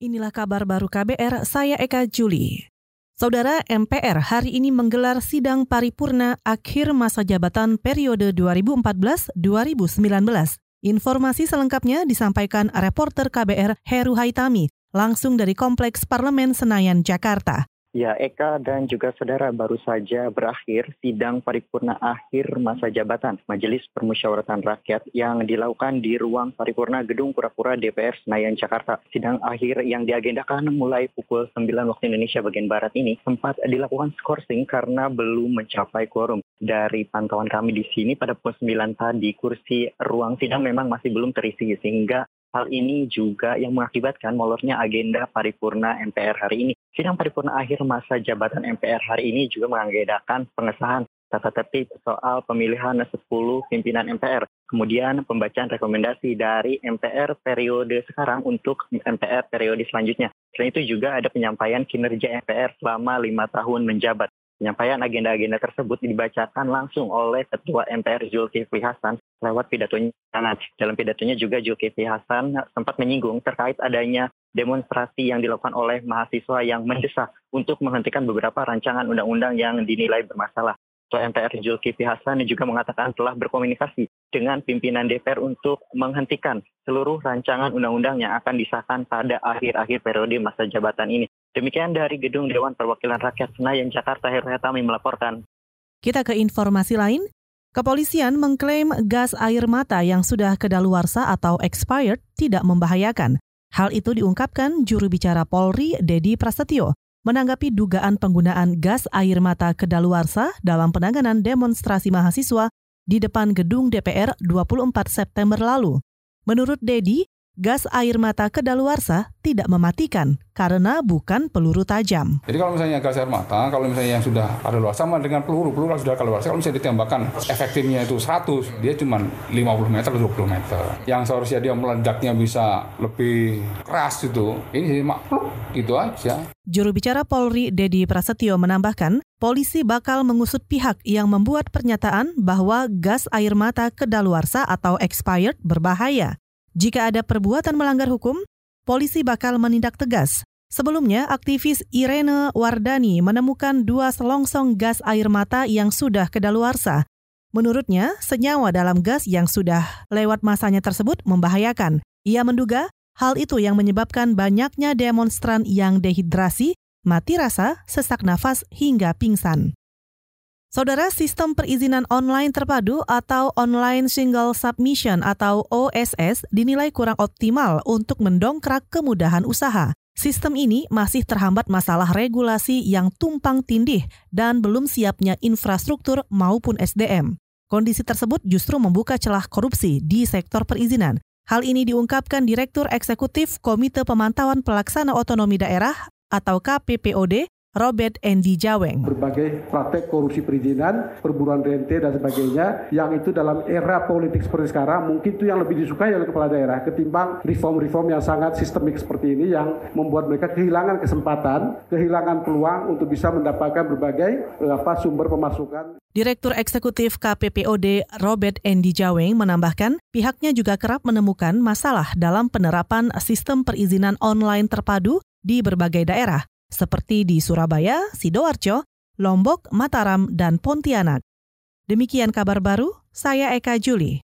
Inilah kabar baru KBR, saya Eka Juli. Saudara MPR hari ini menggelar sidang paripurna akhir masa jabatan periode 2014-2019. Informasi selengkapnya disampaikan reporter KBR Heru Haitami langsung dari Kompleks Parlemen Senayan, Jakarta. Ya, Eka dan juga saudara baru saja berakhir sidang paripurna akhir masa jabatan Majelis Permusyawaratan Rakyat yang dilakukan di ruang paripurna Gedung Pura-Pura DPR Senayan, Jakarta. Sidang akhir yang diagendakan mulai pukul 9 waktu Indonesia bagian Barat ini sempat dilakukan skorsing karena belum mencapai quorum. Dari pantauan kami di sini pada pukul 9 tadi kursi ruang sidang memang masih belum terisi sehingga Hal ini juga yang mengakibatkan molornya agenda paripurna MPR hari ini. Sidang paripurna akhir masa jabatan MPR hari ini juga mengagendakan pengesahan tata tertib soal pemilihan 10 pimpinan MPR. Kemudian pembacaan rekomendasi dari MPR periode sekarang untuk MPR periode selanjutnya. Selain itu juga ada penyampaian kinerja MPR selama lima tahun menjabat. Penyampaian agenda-agenda tersebut dibacakan langsung oleh Ketua MPR Zulkifli Hasan lewat pidatonya. Dalam pidatonya juga Zulkifli Hasan sempat menyinggung terkait adanya demonstrasi yang dilakukan oleh mahasiswa yang mendesak untuk menghentikan beberapa rancangan undang-undang yang dinilai bermasalah. Ketua MPR Zulkifli Hasan juga mengatakan telah berkomunikasi dengan pimpinan DPR untuk menghentikan seluruh rancangan undang-undang yang akan disahkan pada akhir-akhir periode masa jabatan ini. Demikian dari Gedung Dewan Perwakilan Rakyat Senayan, Jakarta, Heru Hetami melaporkan. Kita ke informasi lain. Kepolisian mengklaim gas air mata yang sudah kedaluarsa atau expired tidak membahayakan. Hal itu diungkapkan juru bicara Polri, Dedi Prasetyo, menanggapi dugaan penggunaan gas air mata kedaluarsa dalam penanganan demonstrasi mahasiswa di depan gedung DPR 24 September lalu. Menurut Dedi, gas air mata kedaluarsa tidak mematikan karena bukan peluru tajam. Jadi kalau misalnya gas air mata, kalau misalnya yang sudah kadaluarsa sama dengan peluru, peluru sudah kadaluarsa, kalau misalnya ditembakkan efektifnya itu 100, dia cuma 50 meter atau 20 meter. Yang seharusnya dia meledaknya bisa lebih keras itu, ini maklum gitu aja. Juru bicara Polri Dedi Prasetyo menambahkan, polisi bakal mengusut pihak yang membuat pernyataan bahwa gas air mata kedaluarsa atau expired berbahaya. Jika ada perbuatan melanggar hukum, polisi bakal menindak tegas. Sebelumnya, aktivis Irene Wardani menemukan dua selongsong gas air mata yang sudah kedaluarsa. Menurutnya, senyawa dalam gas yang sudah lewat masanya tersebut membahayakan. Ia menduga hal itu yang menyebabkan banyaknya demonstran yang dehidrasi, mati rasa, sesak nafas, hingga pingsan. Saudara, sistem perizinan online terpadu atau Online Single Submission atau OSS dinilai kurang optimal untuk mendongkrak kemudahan usaha. Sistem ini masih terhambat masalah regulasi yang tumpang tindih dan belum siapnya infrastruktur maupun SDM. Kondisi tersebut justru membuka celah korupsi di sektor perizinan. Hal ini diungkapkan Direktur Eksekutif Komite Pemantauan Pelaksana Otonomi Daerah atau KPPOD Robert Endi Jaweng. Berbagai praktek korupsi perizinan, perburuan rente dan sebagainya yang itu dalam era politik seperti sekarang mungkin itu yang lebih disukai oleh kepala daerah ketimbang reform-reform yang sangat sistemik seperti ini yang membuat mereka kehilangan kesempatan, kehilangan peluang untuk bisa mendapatkan berbagai eh, apa sumber pemasukan. Direktur Eksekutif KPPOD Robert Endi Jaweng menambahkan, pihaknya juga kerap menemukan masalah dalam penerapan sistem perizinan online terpadu di berbagai daerah seperti di Surabaya, Sidoarjo, Lombok, Mataram, dan Pontianak. Demikian kabar baru, saya Eka Juli.